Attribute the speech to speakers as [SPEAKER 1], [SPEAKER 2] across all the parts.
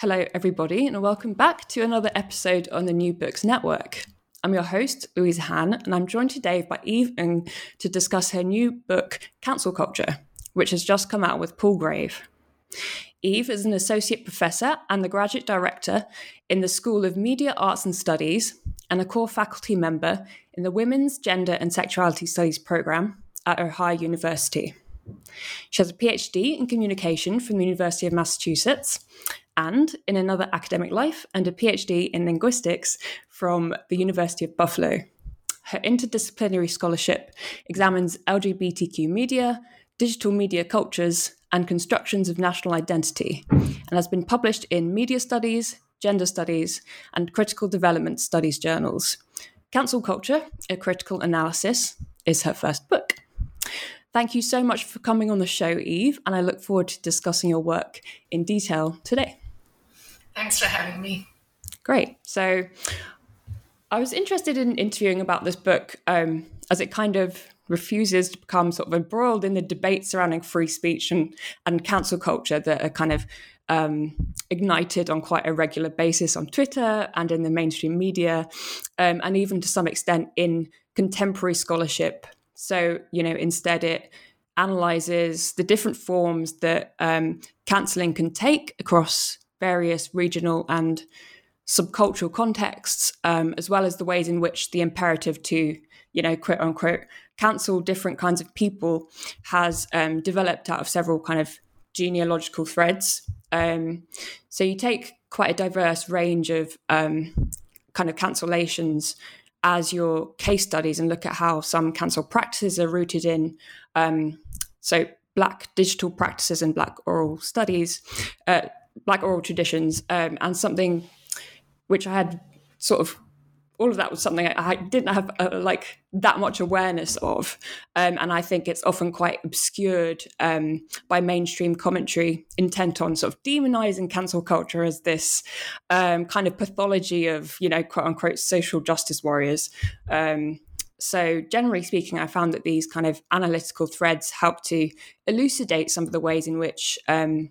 [SPEAKER 1] Hello, everybody, and welcome back to another episode on the New Books Network. I'm your host, Louise Han, and I'm joined today by Eve Ng to discuss her new book, Cancel Culture, which has just come out with Palgrave. Eve is an associate professor and the graduate director in the School of Media Arts and Studies and a core faculty member in the Women's, Gender and Sexuality Studies program at Ohio University. She has a PhD in communication from the University of Massachusetts and in another academic life, and a PhD in linguistics from the University of Buffalo. Her interdisciplinary scholarship examines LGBTQ media, digital media cultures, and constructions of national identity, and has been published in media studies, gender studies, and critical development studies journals. Cancel Culture, a critical analysis, is her first book. Thank you so much for coming on the show, Eve, and I look forward to discussing your work in detail today.
[SPEAKER 2] Thanks for having me.
[SPEAKER 1] Great. So, I was interested in interviewing about this book um, as it kind of refuses to become sort of embroiled in the debate surrounding free speech and, and cancel culture that are kind of um, ignited on quite a regular basis on Twitter and in the mainstream media, um, and even to some extent in contemporary scholarship. So, you know, instead it analyzes the different forms that um, cancelling can take across various regional and subcultural contexts, um, as well as the ways in which the imperative to, you know, quote unquote, cancel different kinds of people has um, developed out of several kind of genealogical threads. Um, so you take quite a diverse range of um, kind of cancellations as your case studies and look at how some cancel practices are rooted in um, so black digital practices and black oral studies uh, black oral traditions um, and something which i had sort of all of that was something I, didn't have uh, like that much awareness of, um, and I think it's often quite obscured um, by mainstream commentary intent on sort of demonizing cancel culture as this um, kind of pathology of you know quote unquote social justice warriors. Um, so generally speaking, I found that these kind of analytical threads help to elucidate some of the ways in which um,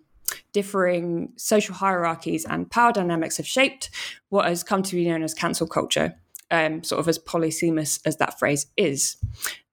[SPEAKER 1] differing social hierarchies and power dynamics have shaped what has come to be known as cancel culture, um, sort of as polysemous as that phrase is.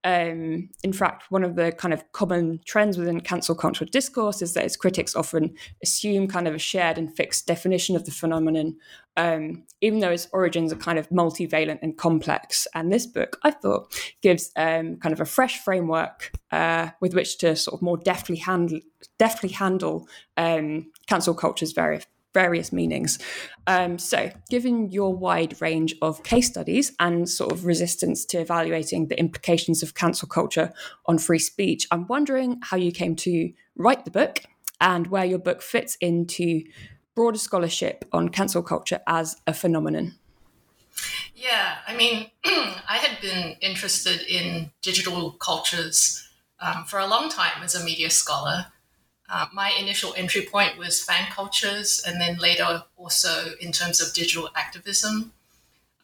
[SPEAKER 1] Um, in fact, one of the kind of common trends within cancel cultural discourse is that its critics often assume kind of a shared and fixed definition of the phenomenon, um, even though its origins are kind of multivalent and complex. And this book, I thought, gives um, kind of a fresh framework uh, with which to sort of more deftly handle, deftly handle um, cancel culture's various various meanings. Um, so, given your wide range of case studies and sort of resistance to evaluating the implications of cancel culture on free speech, I'm wondering how you came to write the book and where your book fits into broader scholarship on cancel culture as a phenomenon.
[SPEAKER 2] Yeah, I mean, I had been interested in digital cultures um, for a long time as a media scholar. Uh, my initial entry point was fan cultures, and then later also in terms of digital activism.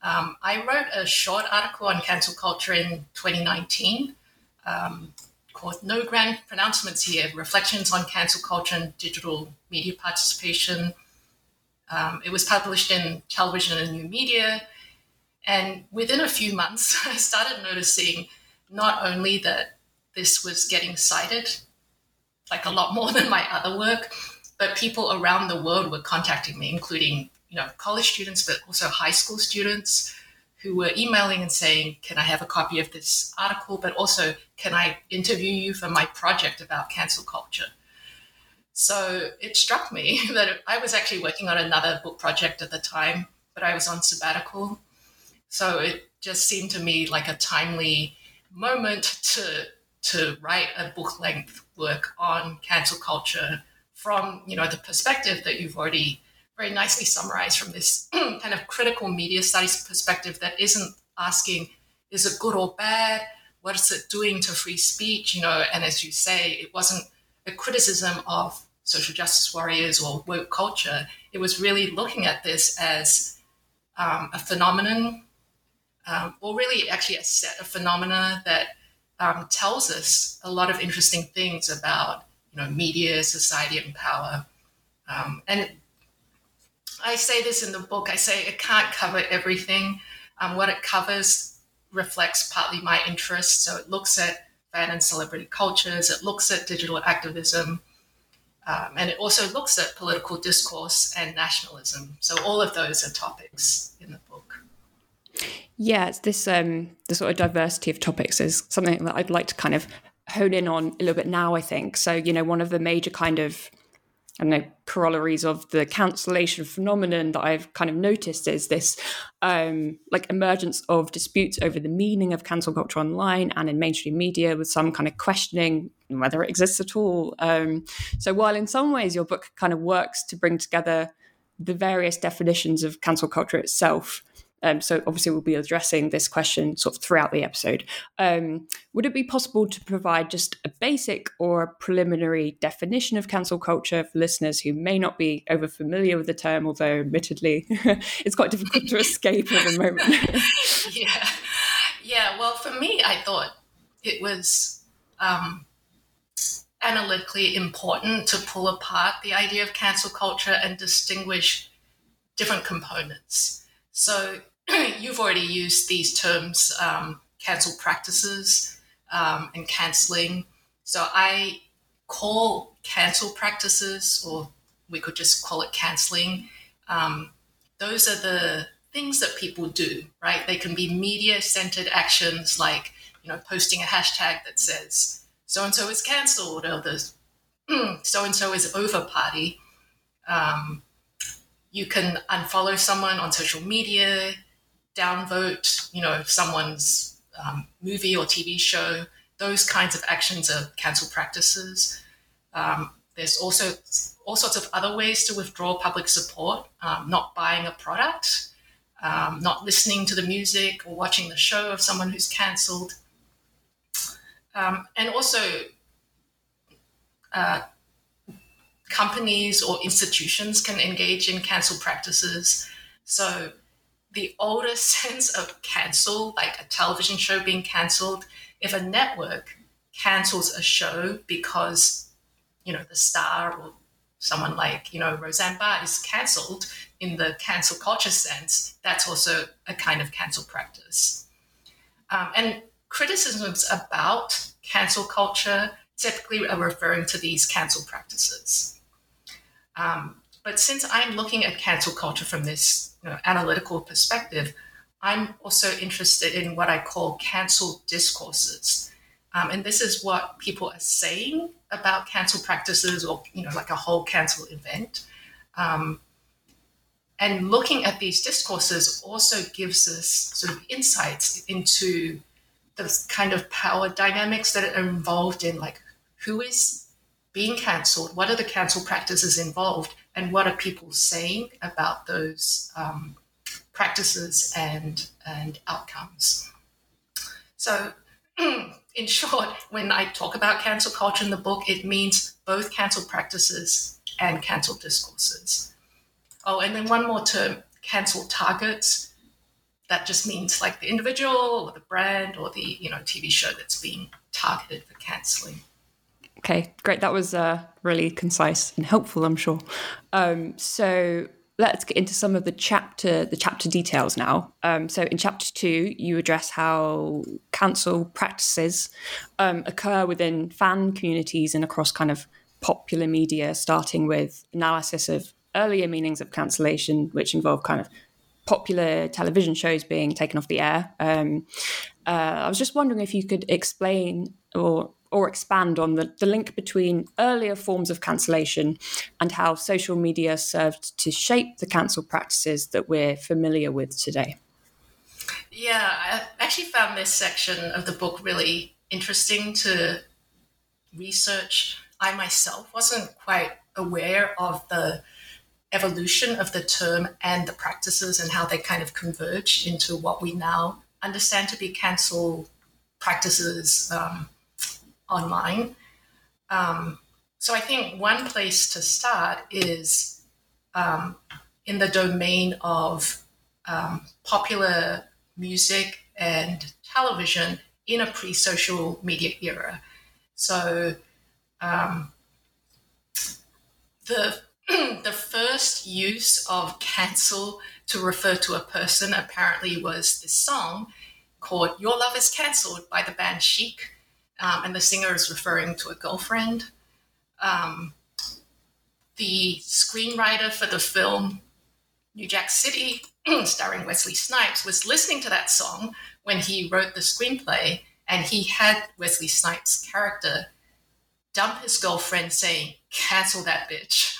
[SPEAKER 2] Um, I wrote a short article on cancel culture in 2019 um, called No Grand Pronouncements Here Reflections on Cancel Culture and Digital Media Participation. Um, it was published in Television and New Media. And within a few months, I started noticing not only that this was getting cited, like a lot more than my other work, but people around the world were contacting me, including you know college students, but also high school students who were emailing and saying, "Can I have a copy of this article?" But also, "Can I interview you for my project about cancel culture?" So it struck me that I was actually working on another book project at the time, but I was on sabbatical. So it just seemed to me like a timely moment to to write a book length work on cancel culture from you know the perspective that you've already very nicely summarized from this kind of critical media studies perspective that isn't asking is it good or bad? What is it doing to free speech? You know and as you say it wasn't a criticism of social justice warriors or woke culture. It was really looking at this as um, a phenomenon um, or really actually a set of phenomena that um, tells us a lot of interesting things about you know media, society, and power. Um, and I say this in the book. I say it can't cover everything. Um, what it covers reflects partly my interests. So it looks at fan and celebrity cultures. It looks at digital activism. Um, and it also looks at political discourse and nationalism. So all of those are topics in the.
[SPEAKER 1] Yeah, it's this um, the sort of diversity of topics is something that I'd like to kind of hone in on a little bit now. I think so. You know, one of the major kind of I don't know corollaries of the cancellation phenomenon that I've kind of noticed is this um, like emergence of disputes over the meaning of cancel culture online and in mainstream media, with some kind of questioning whether it exists at all. Um, so while in some ways your book kind of works to bring together the various definitions of cancel culture itself um, so obviously we'll be addressing this question sort of throughout the episode. Um, would it be possible to provide just a basic or a preliminary definition of cancel culture for listeners who may not be over familiar with the term, although admittedly it's quite difficult to escape at the moment?
[SPEAKER 2] yeah. Yeah. Well, for me, I thought it was um, analytically important to pull apart the idea of cancel culture and distinguish different components. So you've already used these terms, um, cancel practices um, and canceling. So I call cancel practices, or we could just call it canceling. Um, those are the things that people do, right? They can be media-centered actions like, you know, posting a hashtag that says so and so is cancelled or the so and so is over party. Um, you can unfollow someone on social media downvote, you know, someone's um, movie or TV show. Those kinds of actions are cancel practices. Um, there's also all sorts of other ways to withdraw public support, um, not buying a product, um, not listening to the music or watching the show of someone who's cancelled. Um, and also, uh, companies or institutions can engage in cancel practices. So, the oldest sense of cancel, like a television show being cancelled, if a network cancels a show because, you know, the star or someone like, you know, Roseanne Barr is cancelled in the cancel culture sense, that's also a kind of cancel practice. Um, and criticisms about cancel culture typically are referring to these cancel practices. Um, but since I'm looking at cancel culture from this you know, analytical perspective, I'm also interested in what I call cancel discourses. Um, and this is what people are saying about cancel practices or, you know, like a whole cancel event. Um, and looking at these discourses also gives us sort of insights into the kind of power dynamics that are involved in like who is being cancelled, what are the cancel practices involved, and what are people saying about those um, practices and and outcomes. So, in short, when I talk about cancel culture in the book, it means both cancel practices and cancel discourses. Oh, and then one more term cancel targets. That just means like the individual or the brand or the you know TV show that's being targeted for canceling.
[SPEAKER 1] Okay, great. That was uh, really concise and helpful, I'm sure. Um, so let's get into some of the chapter the chapter details now. Um, so in chapter two, you address how cancel practices um, occur within fan communities and across kind of popular media, starting with analysis of earlier meanings of cancellation, which involve kind of popular television shows being taken off the air. Um, uh, I was just wondering if you could explain or or expand on the, the link between earlier forms of cancellation and how social media served to shape the cancel practices that we're familiar with today.
[SPEAKER 2] Yeah, I actually found this section of the book really interesting to research. I myself wasn't quite aware of the evolution of the term and the practices and how they kind of converged into what we now understand to be cancel practices um, online. Um, so I think one place to start is um, in the domain of um, popular music and television in a pre-social media era. So um, the the first use of cancel to refer to a person apparently was this song called "Your Love Is Cancelled" by the band Chic um, and the singer is referring to a girlfriend. Um, the screenwriter for the film New Jack City, starring Wesley Snipes, was listening to that song when he wrote the screenplay, and he had Wesley Snipes' character dump his girlfriend, saying, "Cancel that bitch,"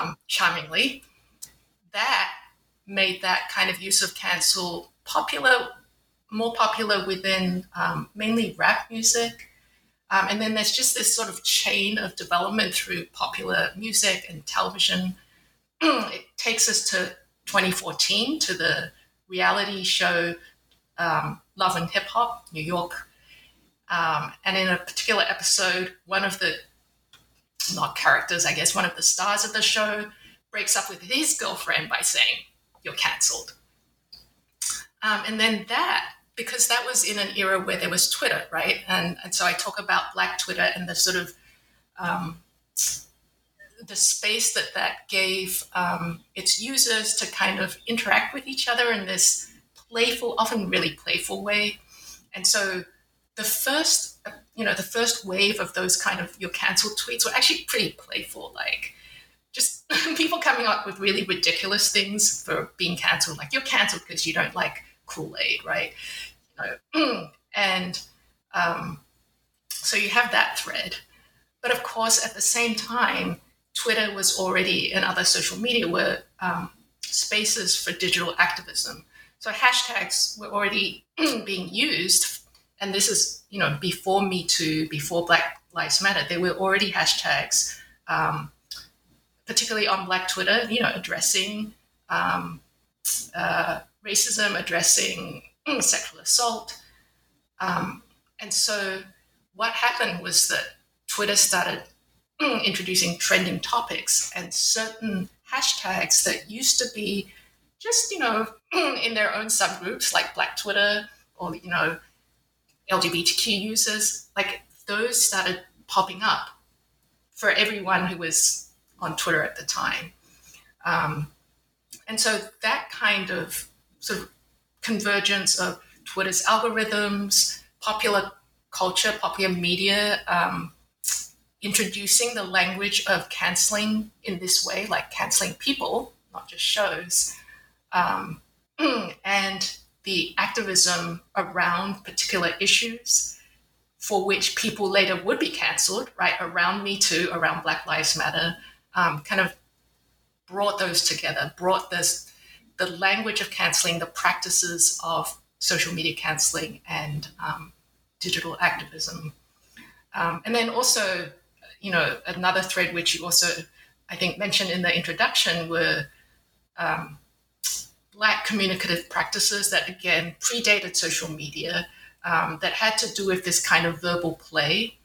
[SPEAKER 2] um, charmingly. That made that kind of use of cancel popular more popular within um, mainly rap music. Um, and then there's just this sort of chain of development through popular music and television. it takes us to 2014 to the reality show um, Love and Hip Hop, New York. Um, and in a particular episode, one of the, not characters, I guess, one of the stars of the show breaks up with his girlfriend by saying, You're cancelled. Um, and then that because that was in an era where there was Twitter, right? And and so I talk about Black Twitter and the sort of um, the space that that gave um, its users to kind of interact with each other in this playful, often really playful way. And so the first, you know, the first wave of those kind of your cancelled tweets were actually pretty playful, like just people coming up with really ridiculous things for being cancelled. Like you're cancelled because you don't like Kool Aid, right? You know, and um, so you have that thread. But of course, at the same time, Twitter was already and other social media were um, spaces for digital activism. So hashtags were already being used, and this is you know before Me Too, before Black Lives Matter. There were already hashtags, um, particularly on Black Twitter, you know, addressing um, uh, racism, addressing sexual assault. Um, and so what happened was that Twitter started introducing trending topics and certain hashtags that used to be just, you know, in their own subgroups like Black Twitter or, you know, LGBTQ users, like those started popping up for everyone who was on Twitter at the time. Um, and so that kind of sort of convergence of Twitter's algorithms, popular culture, popular media, um, introducing the language of canceling in this way, like canceling people, not just shows, um, and the activism around particular issues for which people later would be cancelled, right? Around Me Too, around Black Lives Matter, um, kind of brought those together, brought this the language of canceling, the practices of social media canceling and um, digital activism. Um, and then also, you know, another thread which you also, I think, mentioned in the introduction were um, Black communicative practices that, again, predated social media, um, that had to do with this kind of verbal play.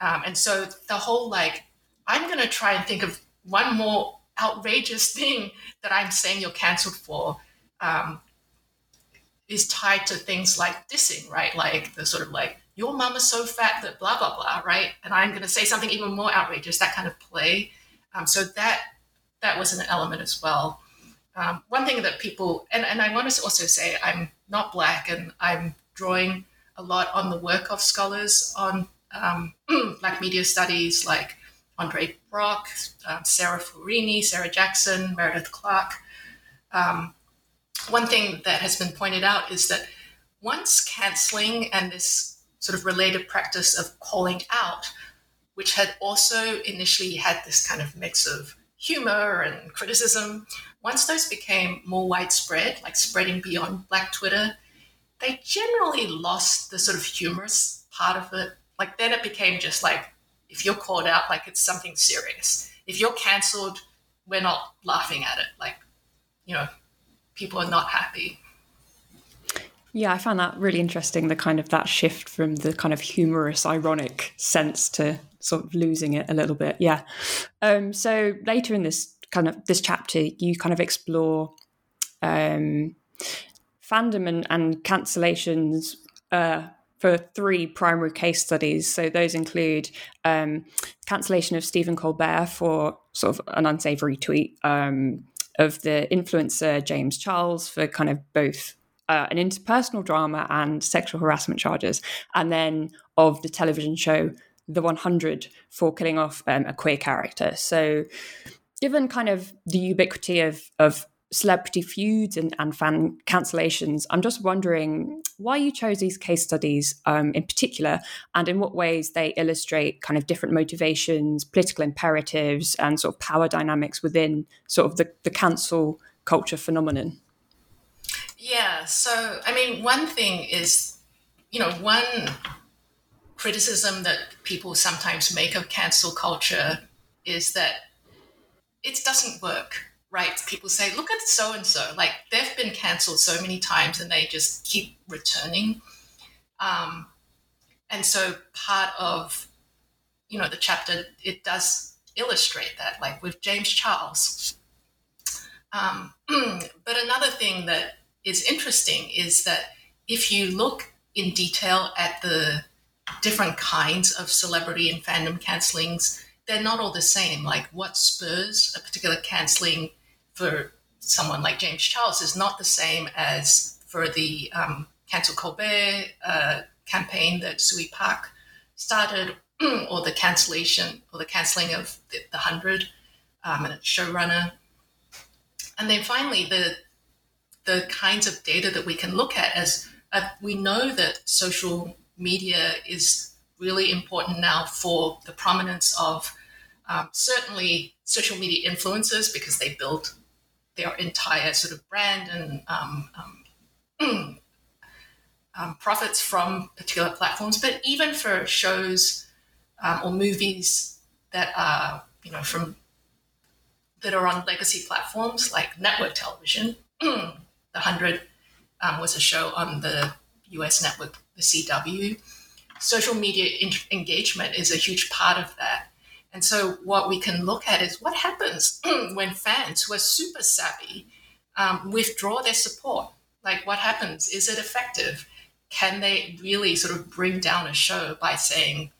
[SPEAKER 2] Um, and so the whole like I'm going to try and think of one more outrageous thing that I'm saying you're cancelled for. Um, is tied to things like dissing, right? Like the sort of like, your mom is so fat that blah, blah, blah, right? And I'm going to say something even more outrageous, that kind of play. Um, so that that was an element as well. Um, one thing that people, and, and I want to also say, I'm not black and I'm drawing a lot on the work of scholars on um, black media studies like Andre Brock, um, Sarah Florini, Sarah Jackson, Meredith Clark. Um, one thing that has been pointed out is that once canceling and this sort of related practice of calling out, which had also initially had this kind of mix of humor and criticism, once those became more widespread, like spreading beyond Black Twitter, they generally lost the sort of humorous part of it. Like then it became just like, if you're called out, like it's something serious. If you're cancelled, we're not laughing at it. Like, you know, people are not happy.
[SPEAKER 1] Yeah, I found that really interesting. The kind of that shift from the kind of humorous, ironic sense to sort of losing it a little bit. Yeah. Um, so later in this kind of this chapter, you kind of explore um, fandom and, and cancellations uh, for three primary case studies. So those include um, cancellation of Stephen Colbert for sort of an unsavory tweet. Um, of the influencer James Charles for kind of both uh, an interpersonal drama and sexual harassment charges, and then of the television show The 100 for killing off um, a queer character. So, given kind of the ubiquity of of celebrity feuds and, and fan cancellations. I'm just wondering why you chose these case studies um, in particular, and in what ways they illustrate kind of different motivations, political imperatives, and sort of power dynamics within sort of the, the cancel culture phenomenon.
[SPEAKER 2] Yeah. So, I mean, one thing is, you know, one criticism that people sometimes make of cancel culture is that it doesn't work right? People say, look at so and so. Like they've been cancelled so many times and they just keep returning. Um, and so part of, you know, the chapter, it does illustrate that, like with James Charles. Um, but another thing that is interesting is that if you look in detail at the different kinds of celebrity and fandom cancellings, they're not all the same. Like what spurs a particular cancelling for someone like James Charles is not the same as for the um, Cancel Colbert uh, campaign that Suey Park started, or the cancellation or the cancelling of the, the Hundred um, and its showrunner. And then finally, the the kinds of data that we can look at as uh, we know that social media is really important now for the prominence of um, certainly social media influencers because they build their entire sort of brand and um, um, um, profits from particular platforms, but even for shows um, or movies that are, you know, from that are on legacy platforms like network television. the Hundred um, was a show on the U.S. network, the CW. Social media in- engagement is a huge part of that. And so, what we can look at is what happens when fans who are super savvy um, withdraw their support. Like, what happens? Is it effective? Can they really sort of bring down a show by saying,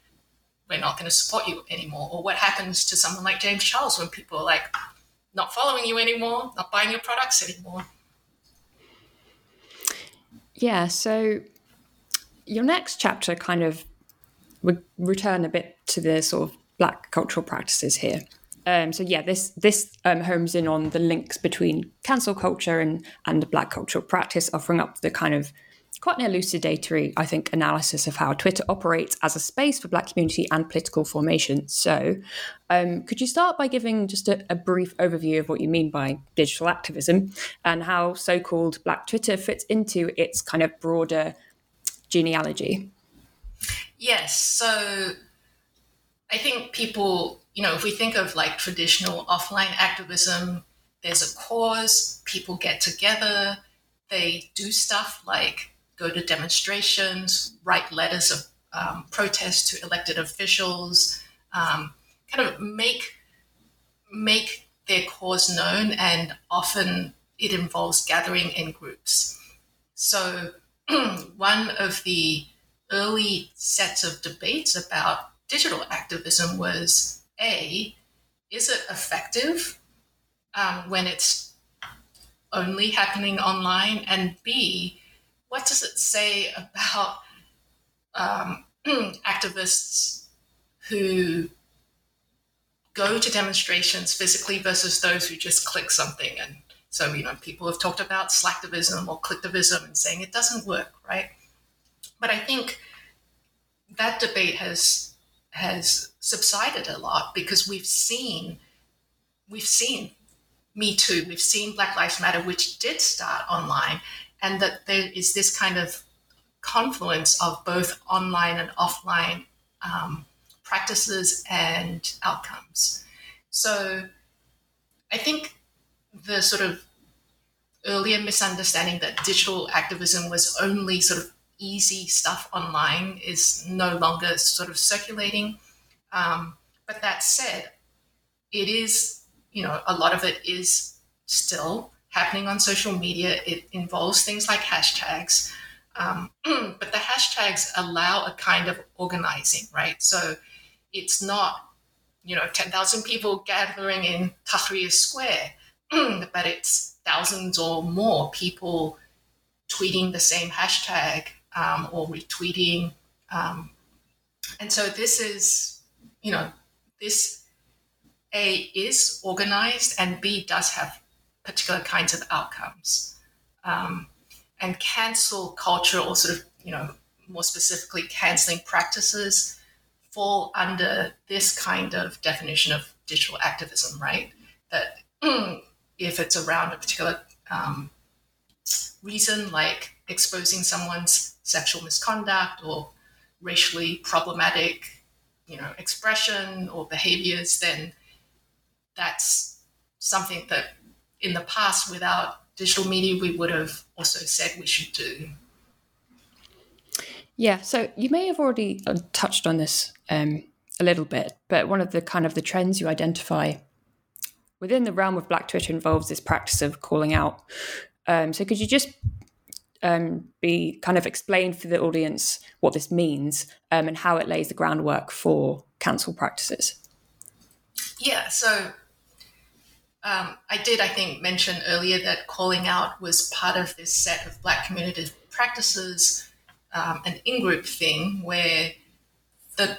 [SPEAKER 2] we're not going to support you anymore? Or what happens to someone like James Charles when people are like, not following you anymore, not buying your products anymore?
[SPEAKER 1] Yeah. So, your next chapter kind of would return a bit to the sort of black cultural practices here. Um, so yeah, this this um, homes in on the links between cancel culture and and black cultural practice, offering up the kind of quite an elucidatory, I think, analysis of how Twitter operates as a space for black community and political formation. So, um, could you start by giving just a, a, brief overview of what you mean by digital activism and how so-called black Twitter fits into its kind of broader genealogy?
[SPEAKER 2] Yes. So I think people, you know, if we think of like traditional offline activism, there's a cause, people get together, they do stuff like go to demonstrations, write letters of um, protest to elected officials, um, kind of make make their cause known, and often it involves gathering in groups. So, one of the early sets of debates about digital activism was A, is it effective um, when it's only happening online? And B, what does it say about um, activists who go to demonstrations physically versus those who just click something. And so, you know, people have talked about slacktivism or clicktivism and saying it doesn't work, right? But I think that debate has has subsided a lot because we've seen we've seen Me Too, we've seen Black Lives Matter, which did start online, and that there is this kind of confluence of both online and offline um, practices and outcomes. So I think the sort of earlier misunderstanding that digital activism was only sort of easy stuff online is no longer sort of circulating. Um, but that said, it is, you know, a lot of it is still happening on social media. It involves things like hashtags. Um, but the hashtags allow a kind of organizing, right? So it's not, you know, 10,000 people gathering in Tahrir Square, but it's thousands or more people tweeting the same hashtag um, or retweeting. Um, and so this is, you know, this A is organized and B does have particular kinds of outcomes. Um, and cancel culture or sort of, you know, more specifically canceling practices fall under this kind of definition of digital activism, right? That if it's around a particular um, reason, like exposing someone's sexual misconduct or racially problematic, you know, expression or behaviors, then that's something that in the past, without digital media, we would have also said we should do.
[SPEAKER 1] Yeah, so you may have already uh, touched on this um, a little bit, but one of the kind of the trends you identify within the realm of Black Twitter involves this practice of calling out. Um, so could you just um, be kind of explain for the audience what this means um, and how it lays the groundwork for cancel practices?
[SPEAKER 2] Yeah, so um, I did, I think, mention earlier that calling out was part of this set of Black community practices um, an in-group thing where the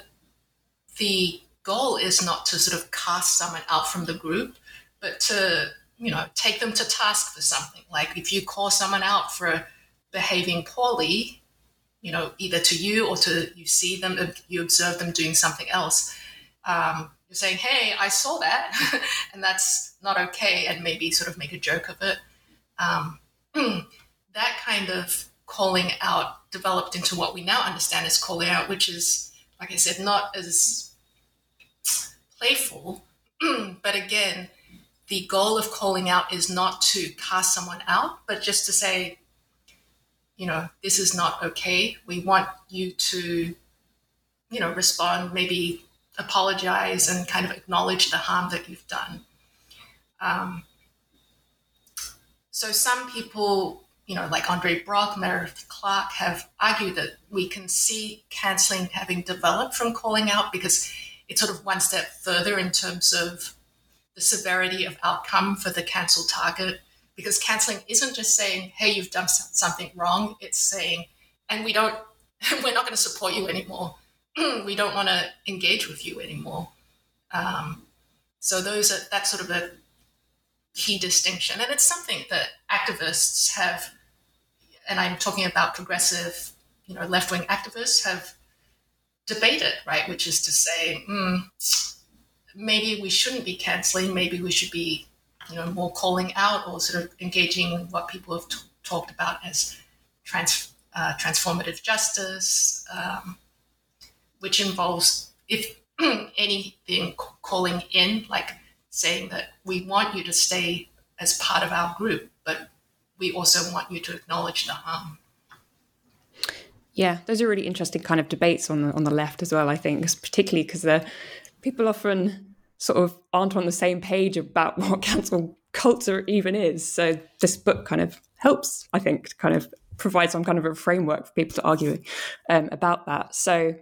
[SPEAKER 2] the goal is not to sort of cast someone out from the group, but to you know take them to task for something. Like if you call someone out for behaving poorly, you know either to you or to you see them, you observe them doing something else. Um, you're saying, "Hey, I saw that, and that's not okay," and maybe sort of make a joke of it. Um, that kind of calling out developed into what we now understand as calling out, which is, like I said, not as playful. but again, the goal of calling out is not to cast someone out, but just to say, you know, this is not okay. We want you to, you know, respond, maybe apologize and kind of acknowledge the harm that you've done. Um, so some people you know, like Andre Brock, Meredith Clark have argued that we can see cancelling having developed from calling out because it's sort of one step further in terms of the severity of outcome for the cancel target. Because cancelling isn't just saying, hey, you've done something wrong. It's saying, and we don't, we're not going to support you anymore. we don't want to engage with you anymore. Um, so those are, that's sort of a key distinction. And it's something that activists have and I'm talking about progressive, you know, left wing activists have debated, right? Which is to say, mm, maybe we shouldn't be canceling, maybe we should be, you know, more calling out or sort of engaging what people have t- talked about as trans, uh, transformative justice, um, which involves, if anything, calling in, like saying that we want you to stay as part of our group, but we also want you to acknowledge the harm.
[SPEAKER 1] Yeah, those are really interesting kind of debates on the on the left as well. I think, particularly because the people often sort of aren't on the same page about what cancel culture even is. So this book kind of helps, I think, kind of provide some kind of a framework for people to argue um, about that. So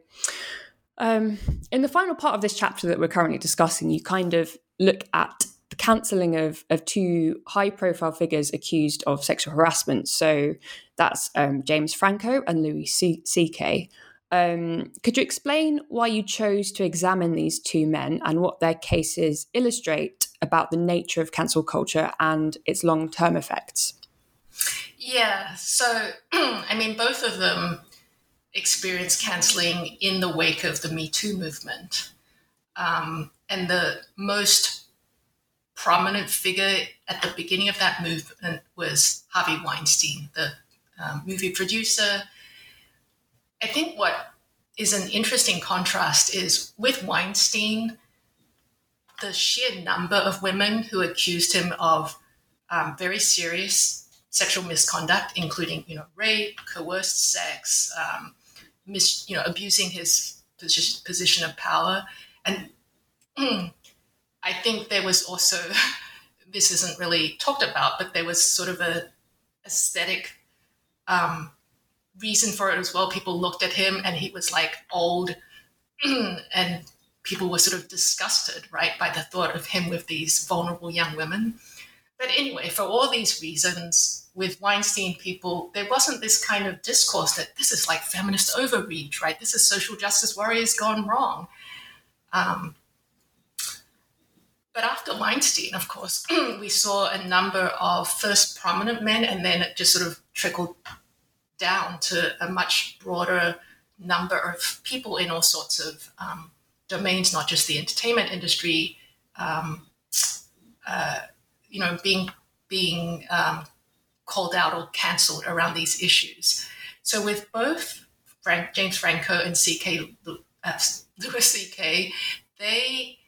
[SPEAKER 1] um, in the final part of this chapter that we're currently discussing, you kind of look at the cancelling of, of two high profile figures accused of sexual harassment. So that's um, James Franco and Louis C.K. Um, could you explain why you chose to examine these two men and what their cases illustrate about the nature of cancel culture and its long term effects?
[SPEAKER 2] Yeah, so I mean, both of them experienced canceling in the wake of the Me Too movement. Um, and the most prominent figure at the beginning of that movement was Harvey Weinstein, the um, movie producer. I think what is an interesting contrast is with Weinstein, the sheer number of women who accused him of um, very serious sexual misconduct, including you know rape, coerced sex, um, mis, you know abusing his position, position of power, and I think there was also this isn't really talked about, but there was sort of a aesthetic um, reason for it as well. People looked at him and he was like old, and people were sort of disgusted, right, by the thought of him with these vulnerable young women. But anyway, for all these reasons, with Weinstein people, there wasn't this kind of discourse that this is like feminist overreach, right? This is social justice warriors gone wrong. Um, but after Weinstein, of course, we saw a number of first prominent men, and then it just sort of trickled down to a much broader number of people in all sorts of um, domains, not just the entertainment industry. Um, uh, you know, being being um, called out or cancelled around these issues. So with both Frank, James Franco and CK uh, Louis CK, they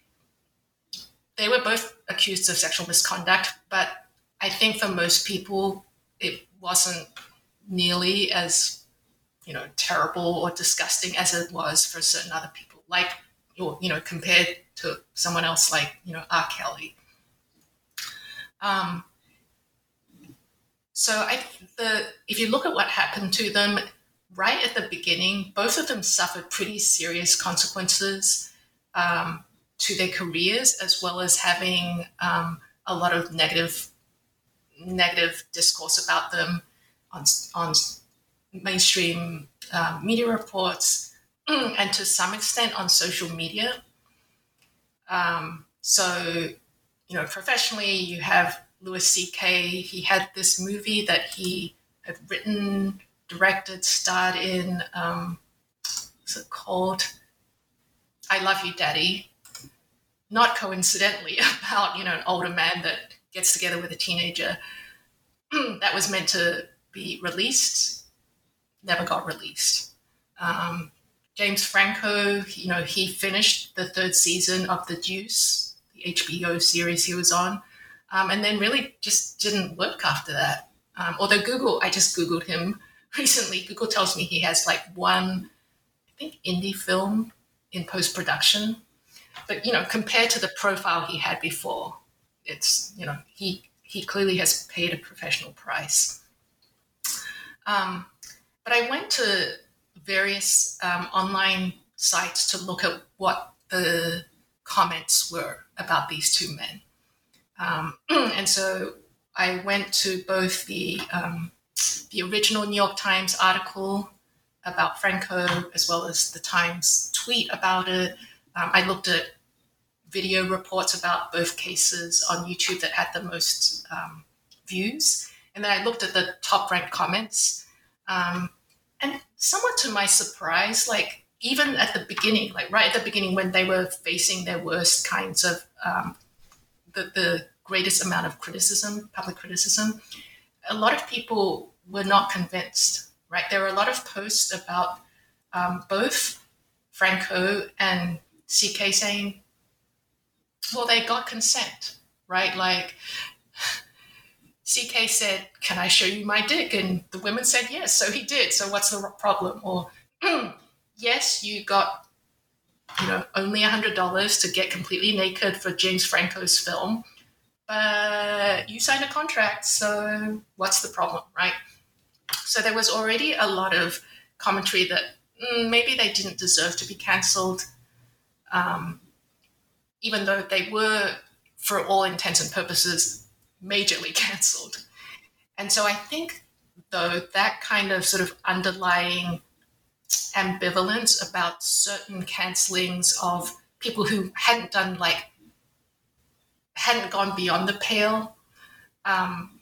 [SPEAKER 2] they were both accused of sexual misconduct, but I think for most people it wasn't nearly as you know terrible or disgusting as it was for certain other people, like or you know compared to someone else like you know R. Kelly. Um, so I the if you look at what happened to them right at the beginning, both of them suffered pretty serious consequences um, to their careers, as well as having um, a lot of negative negative discourse about them on on mainstream um, media reports and to some extent on social media. Um, so, you know, professionally, you have Louis C.K. He had this movie that he had written, directed, starred in. Um, what's it called? I Love You, Daddy. Not coincidentally about you know an older man that gets together with a teenager. that was meant to be released, never got released. Um, James Franco, you know, he finished the third season of The Deuce, the HBO series he was on um, and then really just didn't work after that. Um, although Google, I just Googled him recently. Google tells me he has like one, I think, indie film in post production. But you know, compared to the profile he had before, it's you know he he clearly has paid a professional price. Um, but I went to various um, online sites to look at what the comments were about these two men. Um, and so I went to both the um, the original New York Times article about Franco as well as the Times tweet about it. Um, I looked at video reports about both cases on YouTube that had the most um, views, and then I looked at the top ranked comments. Um, and somewhat to my surprise, like even at the beginning, like right at the beginning when they were facing their worst kinds of um, the, the greatest amount of criticism, public criticism, a lot of people were not convinced, right? There were a lot of posts about um, both Franco and CK saying, well, they got consent, right? Like, CK said, Can I show you my dick? And the women said, Yes. So he did. So what's the problem? Or, Yes, you got you know, only $100 to get completely naked for James Franco's film. But you signed a contract, so what's the problem, right? So there was already a lot of commentary that mm, maybe they didn't deserve to be cancelled, um, even though they were, for all intents and purposes, majorly cancelled. And so I think, though, that kind of sort of underlying ambivalence about certain cancellings of people who hadn't done like hadn't gone beyond the pale um,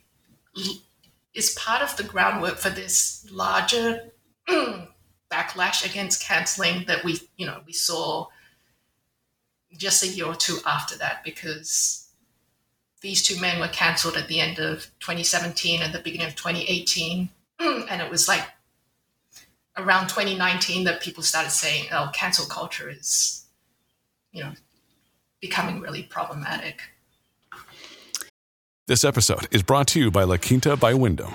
[SPEAKER 2] is part of the groundwork for this larger backlash against canceling that we you know we saw just a year or two after that because these two men were cancelled at the end of 2017 and the beginning of 2018 and it was like around 2019 that people started saying, oh, cancel culture is, you know, becoming really problematic.
[SPEAKER 3] This episode is brought to you by La Quinta by Wyndham.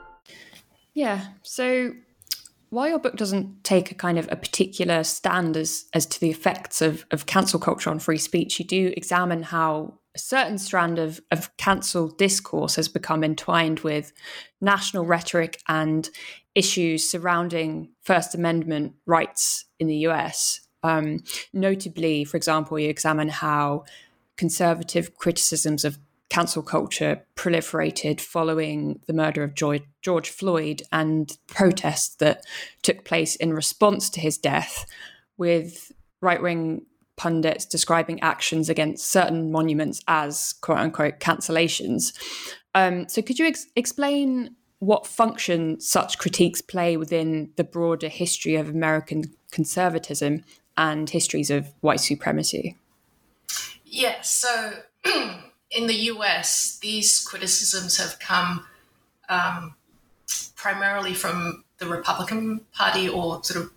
[SPEAKER 1] Yeah. So while your book doesn't take a kind of a particular stand as as to the effects of of cancel culture on free speech, you do examine how a certain strand of, of cancel discourse has become entwined with national rhetoric and issues surrounding First Amendment rights in the US. Um, notably, for example, you examine how conservative criticisms of cancel culture proliferated following the murder of George Floyd and protests that took place in response to his death, with right wing pundits describing actions against certain monuments as quote unquote cancellations. Um, so, could you ex- explain what function such critiques play within the broader history of American conservatism and histories of white supremacy?
[SPEAKER 2] Yes. So, in the US, these criticisms have come um, primarily from the Republican Party or sort of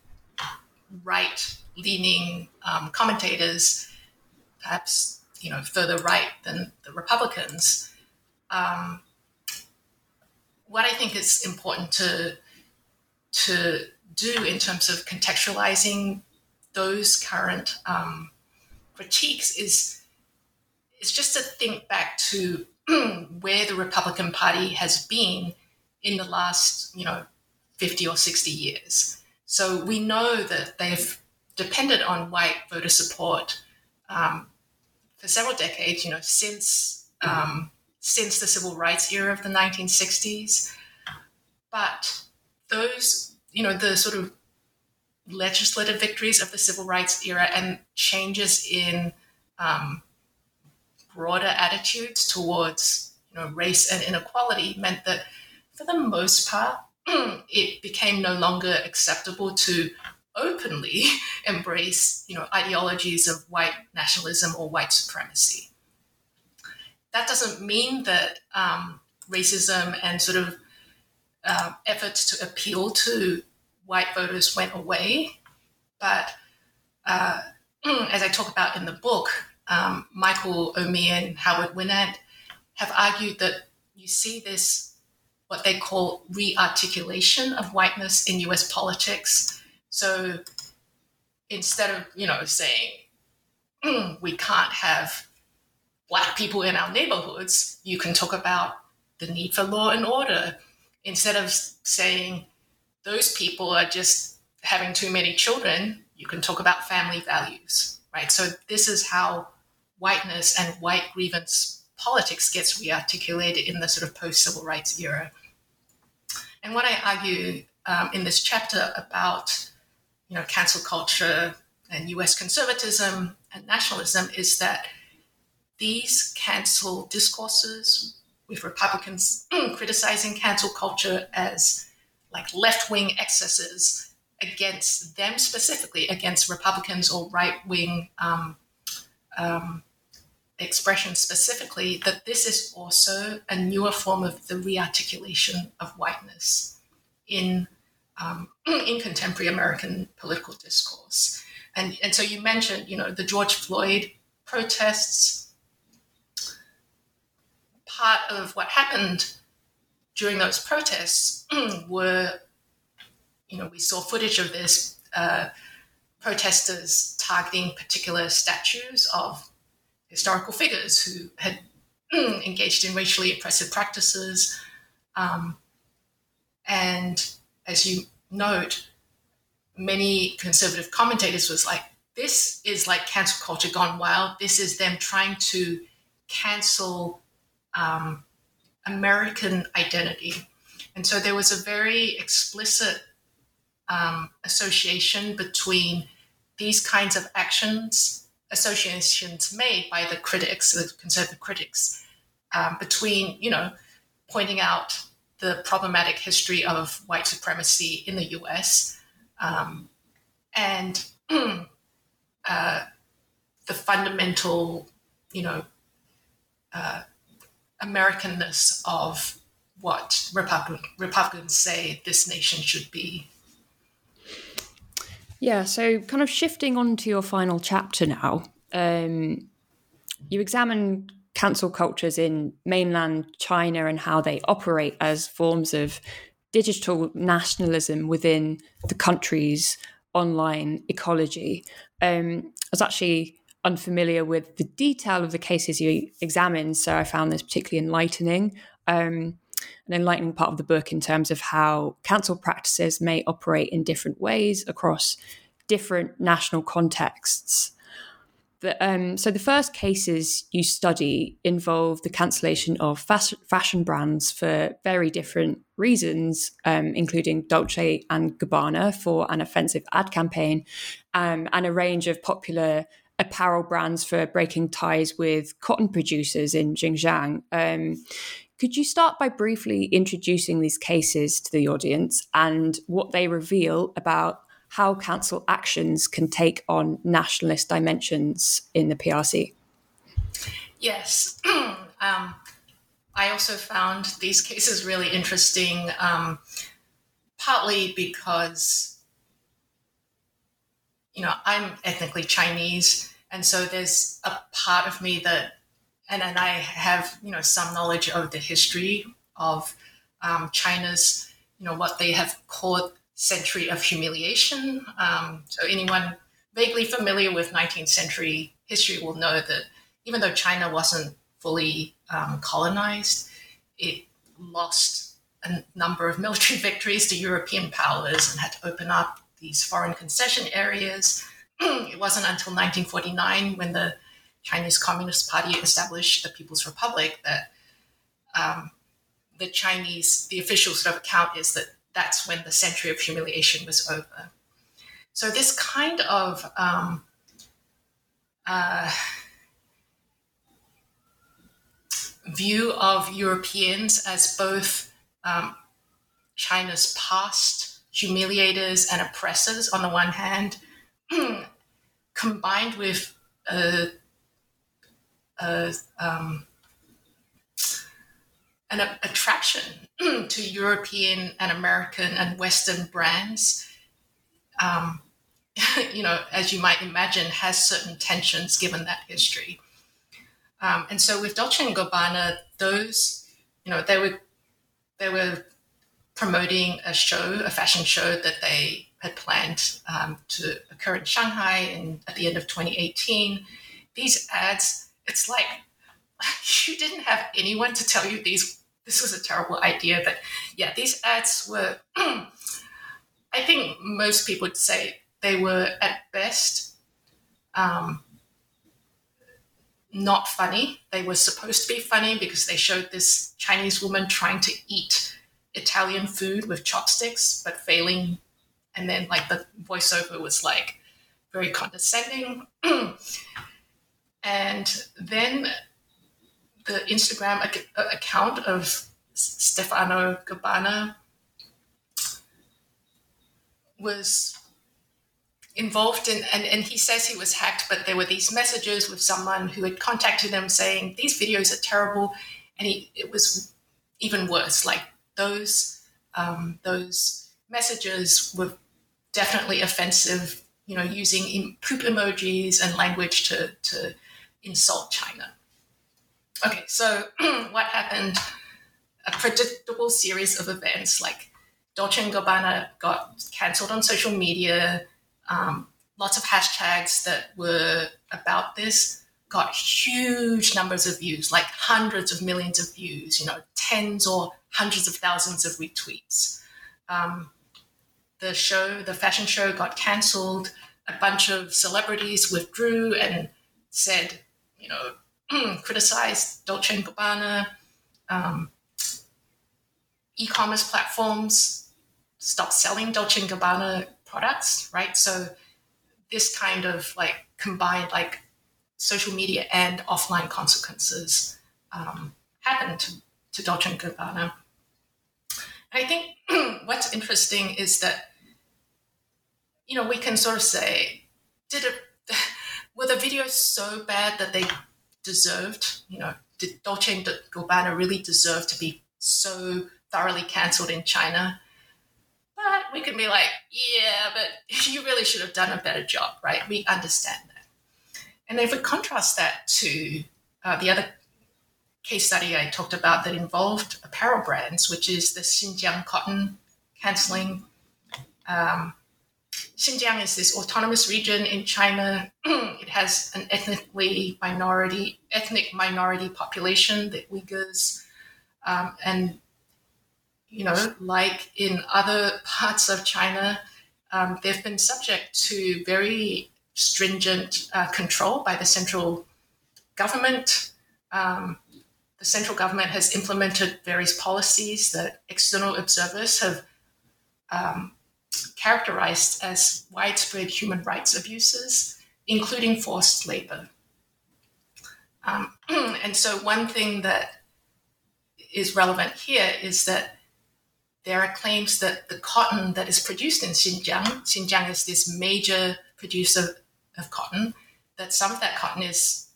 [SPEAKER 2] right leaning um, commentators, perhaps you know further right than the Republicans. Um, what I think is important to to do in terms of contextualizing those current um, critiques is is just to think back to where the Republican Party has been in the last, you know, 50 or 60 years. So we know that they've depended on white voter support um, for several decades, you know, since um, since the civil rights era of the 1960s. But those, you know, the sort of legislative victories of the civil rights era and changes in um, broader attitudes towards you know race and inequality meant that for the most part it became no longer acceptable to openly embrace you know ideologies of white nationalism or white supremacy. That doesn't mean that um, racism and sort of uh, efforts to appeal to white voters went away but uh, as i talk about in the book um, Michael Omi and Howard Winant have argued that you see this what they call rearticulation of whiteness in US politics. So instead of, you know, saying, mm, we can't have black people in our neighborhoods, you can talk about the need for law and order. Instead of saying those people are just having too many children, you can talk about family values, right? So this is how whiteness and white grievance politics gets rearticulated in the sort of post civil rights era. And what I argue um, in this chapter about you know cancel culture and U.S. conservatism and nationalism is that these cancel discourses with Republicans criticizing cancel culture as like left wing excesses against them specifically, against Republicans or right wing um, um, expression specifically, that this is also a newer form of the rearticulation of whiteness in um, in contemporary American political discourse. And and so you mentioned, you know, the George Floyd protests. Part of what happened during those protests were, you know, we saw footage of this. Uh, protesters targeting particular statues of historical figures who had engaged in racially oppressive practices. Um, and as you note, many conservative commentators was like, this is like cancel culture gone wild. This is them trying to cancel um, American identity. And so there was a very explicit um, association between these kinds of actions associations made by the critics, the conservative critics, um, between, you know, pointing out the problematic history of white supremacy in the US um, and uh, the fundamental, you know, uh, Americanness of what Republic, Republicans say this nation should be.
[SPEAKER 1] Yeah, so kind of shifting on to your final chapter now, um, you examine cancel cultures in mainland China and how they operate as forms of digital nationalism within the country's online ecology. Um, I was actually unfamiliar with the detail of the cases you examined, so I found this particularly enlightening. Um, an enlightening part of the book in terms of how cancel practices may operate in different ways across different national contexts. Um, so the first cases you study involve the cancellation of fas- fashion brands for very different reasons, um, including Dolce and Gabbana for an offensive ad campaign, um, and a range of popular apparel brands for breaking ties with cotton producers in Xinjiang. Um, could you start by briefly introducing these cases to the audience and what they reveal about how cancel actions can take on nationalist dimensions in the PRC?
[SPEAKER 2] Yes. um, I also found these cases really interesting, um, partly because, you know, I'm ethnically Chinese. And so there's a part of me that and I have you know some knowledge of the history of um, China's you know what they have called century of humiliation. Um, so anyone vaguely familiar with 19th century history will know that even though China wasn't fully um, colonized, it lost a number of military victories to European powers and had to open up these foreign concession areas. it wasn't until 1949 when the Chinese Communist Party established the People's Republic, that um, the Chinese, the official sort of account is that that's when the century of humiliation was over. So this kind of um, uh, view of Europeans as both um, China's past humiliators and oppressors on the one hand, combined with uh, a, um, an attraction to European and American and Western brands, um, you know, as you might imagine, has certain tensions given that history. Um, and so with Dolce and Gabbana, those, you know, they were they were promoting a show, a fashion show that they had planned um, to occur in Shanghai in, at the end of 2018. These ads, it's like you didn't have anyone to tell you these. This was a terrible idea, but yeah, these ads were. I think most people would say they were at best um, not funny. They were supposed to be funny because they showed this Chinese woman trying to eat Italian food with chopsticks, but failing. And then, like, the voiceover was like very condescending. and then the Instagram ac- account of Stefano Gabbana was involved in and, and he says he was hacked but there were these messages with someone who had contacted him saying these videos are terrible. And he it was even worse like those um, those messages were definitely offensive you know using poop emojis and language to to insult china okay so what happened a predictable series of events like Dolce & Gabbana got cancelled on social media um, lots of hashtags that were about this got huge numbers of views, like hundreds of millions of views, you know, tens or hundreds of thousands of retweets. Um, the show, the fashion show, got cancelled. A bunch of celebrities withdrew and said, you know, criticized Dolce and Gabbana. Um, e-commerce platforms stop selling Dolce and Gabbana products, right? So this kind of like combined like social media and offline consequences um, happened to, to Dolce and Gabbana. I think what's interesting is that you know we can sort of say, did it were the videos so bad that they deserved? You know, did Dolce and Gabbana really deserve to be so thoroughly cancelled in China? But we can be like, yeah, but you really should have done a better job, right? We understand that. And if we contrast that to uh, the other case study I talked about that involved apparel brands, which is the Xinjiang cotton canceling. Um, Xinjiang is this autonomous region in China. it has an ethnically minority, ethnic minority population, the Uyghurs, um, and you know, like in other parts of China, um, they've been subject to very stringent uh, control by the central government. Um, the central government has implemented various policies that external observers have um, characterized as widespread human rights abuses, including forced labor. Um, and so, one thing that is relevant here is that there are claims that the cotton that is produced in Xinjiang, Xinjiang is this major producer of cotton, that some of that cotton is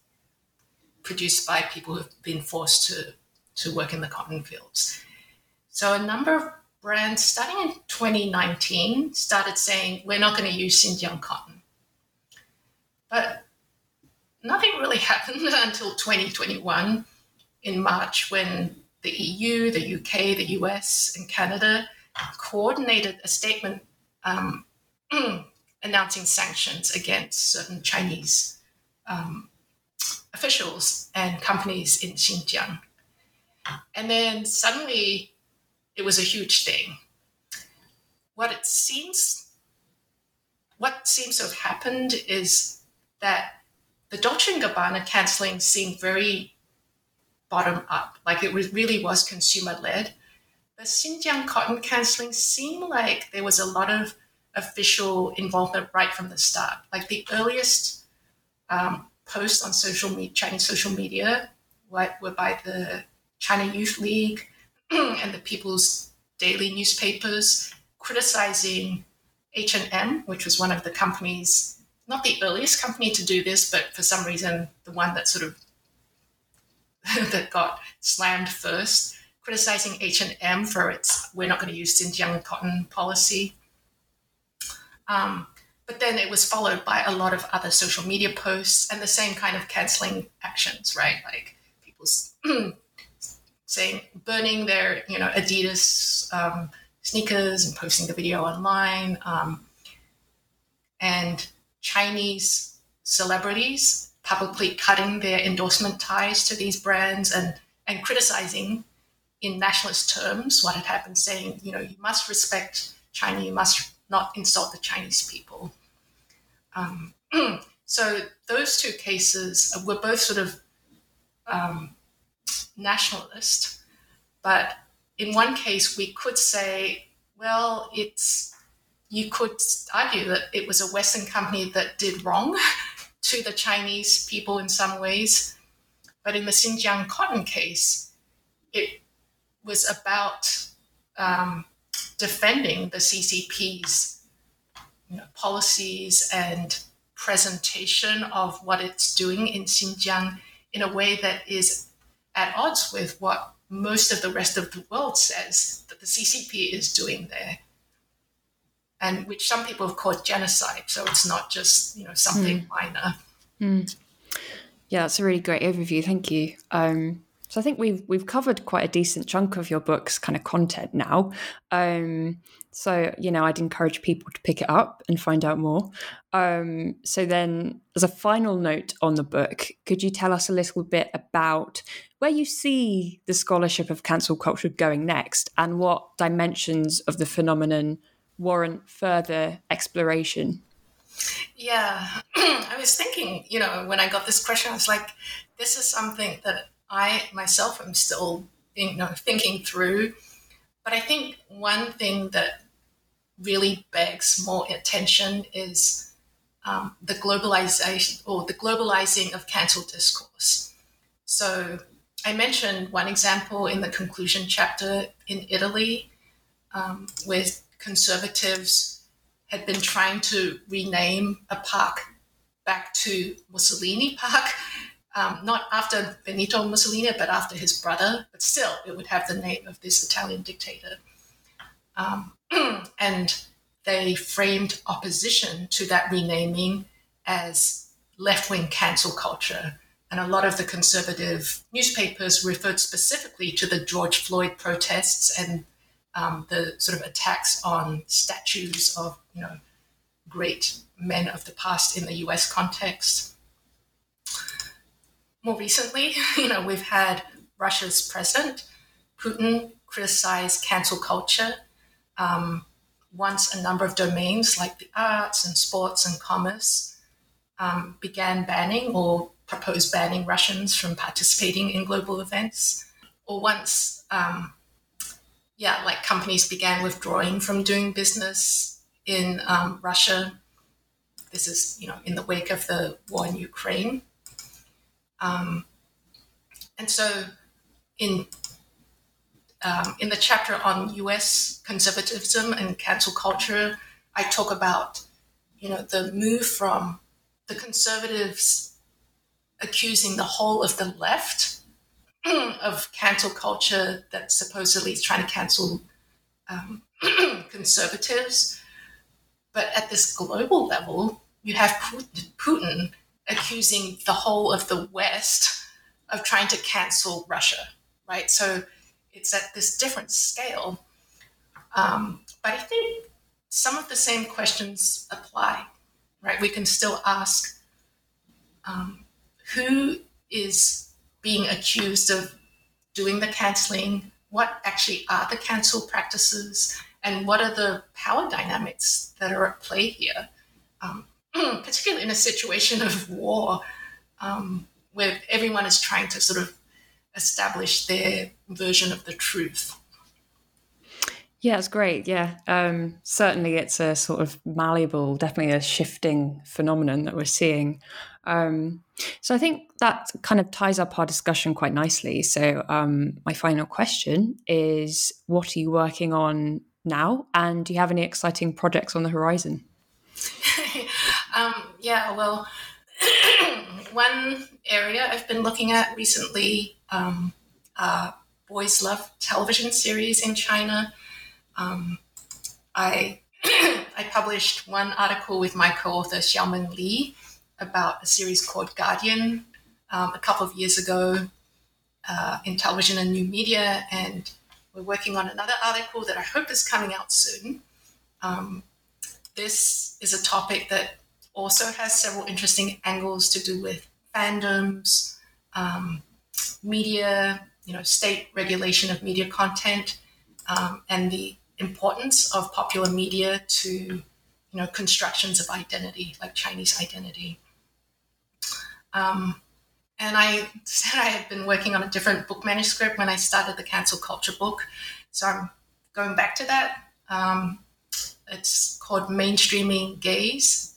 [SPEAKER 2] produced by people who've been forced to, to work in the cotton fields. So a number of brands, starting in 2019, started saying, we're not going to use Xinjiang cotton. But nothing really happened until 2021 in March when the EU, the UK, the US, and Canada coordinated a statement um, announcing sanctions against certain Chinese um, officials and companies in Xinjiang. And then suddenly it was a huge thing. What it seems, what seems to have happened is that the Dolce & Gabbana cancelling seemed very bottom up. Like it really was consumer led. The Xinjiang cotton cancelling seemed like there was a lot of official involvement right from the start. Like the earliest um, posts on social media, Chinese social media were by the China Youth League and the People's Daily newspapers criticizing H&M, which was one of the companies, not the earliest company to do this, but for some reason the one that sort of that got slammed first, criticizing H&M for its "we're not going to use Xinjiang cotton" policy. Um, but then it was followed by a lot of other social media posts and the same kind of canceling actions, right? Like people saying burning their you know Adidas um, sneakers and posting the video online, um, and Chinese celebrities publicly cutting their endorsement ties to these brands and and criticizing in nationalist terms what had happened, saying you know you must respect China, you must not insult the Chinese people. Um, so those two cases were both sort of um, nationalist, but in one case we could say, well, it's you could argue that it was a Western company that did wrong to the Chinese people in some ways, but in the Xinjiang cotton case, it was about um, defending the CCP's you know, policies and presentation of what it's doing in Xinjiang in a way that is at odds with what most of the rest of the world says that the CCP is doing there, and which some people have called genocide. So it's not just you know something mm. minor.
[SPEAKER 1] Mm. Yeah, that's a really great overview. Thank you. Um, so I think we've we've covered quite a decent chunk of your book's kind of content now. Um, so you know, I'd encourage people to pick it up and find out more. Um, so then, as a final note on the book, could you tell us a little bit about where you see the scholarship of cancel culture going next, and what dimensions of the phenomenon warrant further exploration?
[SPEAKER 2] Yeah, I was thinking, you know, when I got this question, I was like, this is something that I myself am still you know, thinking through. But I think one thing that really begs more attention is um, the globalization or the globalizing of cancel discourse. So I mentioned one example in the conclusion chapter in Italy, um, where conservatives had been trying to rename a park back to Mussolini Park um, not after Benito Mussolini, but after his brother. But still, it would have the name of this Italian dictator. Um, and they framed opposition to that renaming as left wing cancel culture. And a lot of the conservative newspapers referred specifically to the George Floyd protests and um, the sort of attacks on statues of, you know, great men of the past in the US context more recently, you know, we've had Russia's president, Putin, criticize cancel culture. Um, once a number of domains like the arts and sports and commerce um, began banning or proposed banning Russians from participating in global events, or once, um, yeah, like companies began withdrawing from doing business in um, Russia. This is, you know, in the wake of the war in Ukraine. Um, and so, in um, in the chapter on U.S. conservatism and cancel culture, I talk about you know the move from the conservatives accusing the whole of the left of cancel culture that supposedly is trying to cancel um, conservatives, but at this global level, you have Putin accusing the whole of the West of trying to cancel Russia, right? So it's at this different scale. Um, but I think some of the same questions apply, right? We can still ask um, who is being accused of doing the canceling, what actually are the cancel practices, and what are the power dynamics that are at play here? Um, particularly in a situation of war, um, where everyone is trying to sort of establish their version of the truth.
[SPEAKER 1] Yeah, it's great. Yeah, um, certainly it's a sort of malleable, definitely a shifting phenomenon that we're seeing. Um, so I think that kind of ties up our discussion quite nicely. So um, my final question is: What are you working on now, and do you have any exciting projects on the horizon?
[SPEAKER 2] Um, yeah, well, one area I've been looking at recently, um, uh, Boys Love television series in China. Um, I I published one article with my co-author Xiaomeng Li about a series called Guardian um, a couple of years ago, uh, in television and new media, and we're working on another article that I hope is coming out soon. Um, this is a topic that also has several interesting angles to do with fandoms, um, media, you know, state regulation of media content, um, and the importance of popular media to, you know, constructions of identity, like Chinese identity. Um, and I said I had been working on a different book manuscript when I started the cancel culture book. So I'm going back to that. Um, it's called Mainstreaming Gays,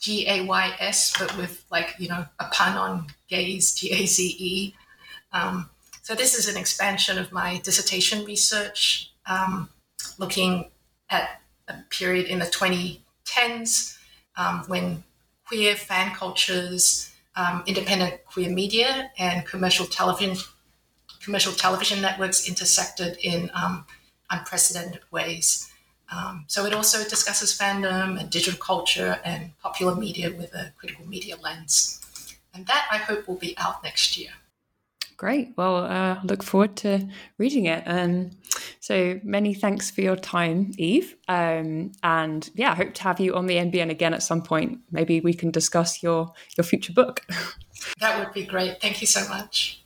[SPEAKER 2] G A Y S, but with like, you know, a pun on gaze, G A Z E. Um, so this is an expansion of my dissertation research, um, looking at a period in the 2010s um, when queer fan cultures um, independent queer media and commercial television commercial television networks intersected in um, unprecedented ways. Um, so it also discusses fandom and digital culture and popular media with a critical media lens. And that I hope will be out next year.
[SPEAKER 1] Great. Well, uh, look forward to reading it. Um, so many thanks for your time, Eve. Um, and yeah, I hope to have you on the NBN again at some point. Maybe we can discuss your your future book.
[SPEAKER 2] that would be great. Thank you so much.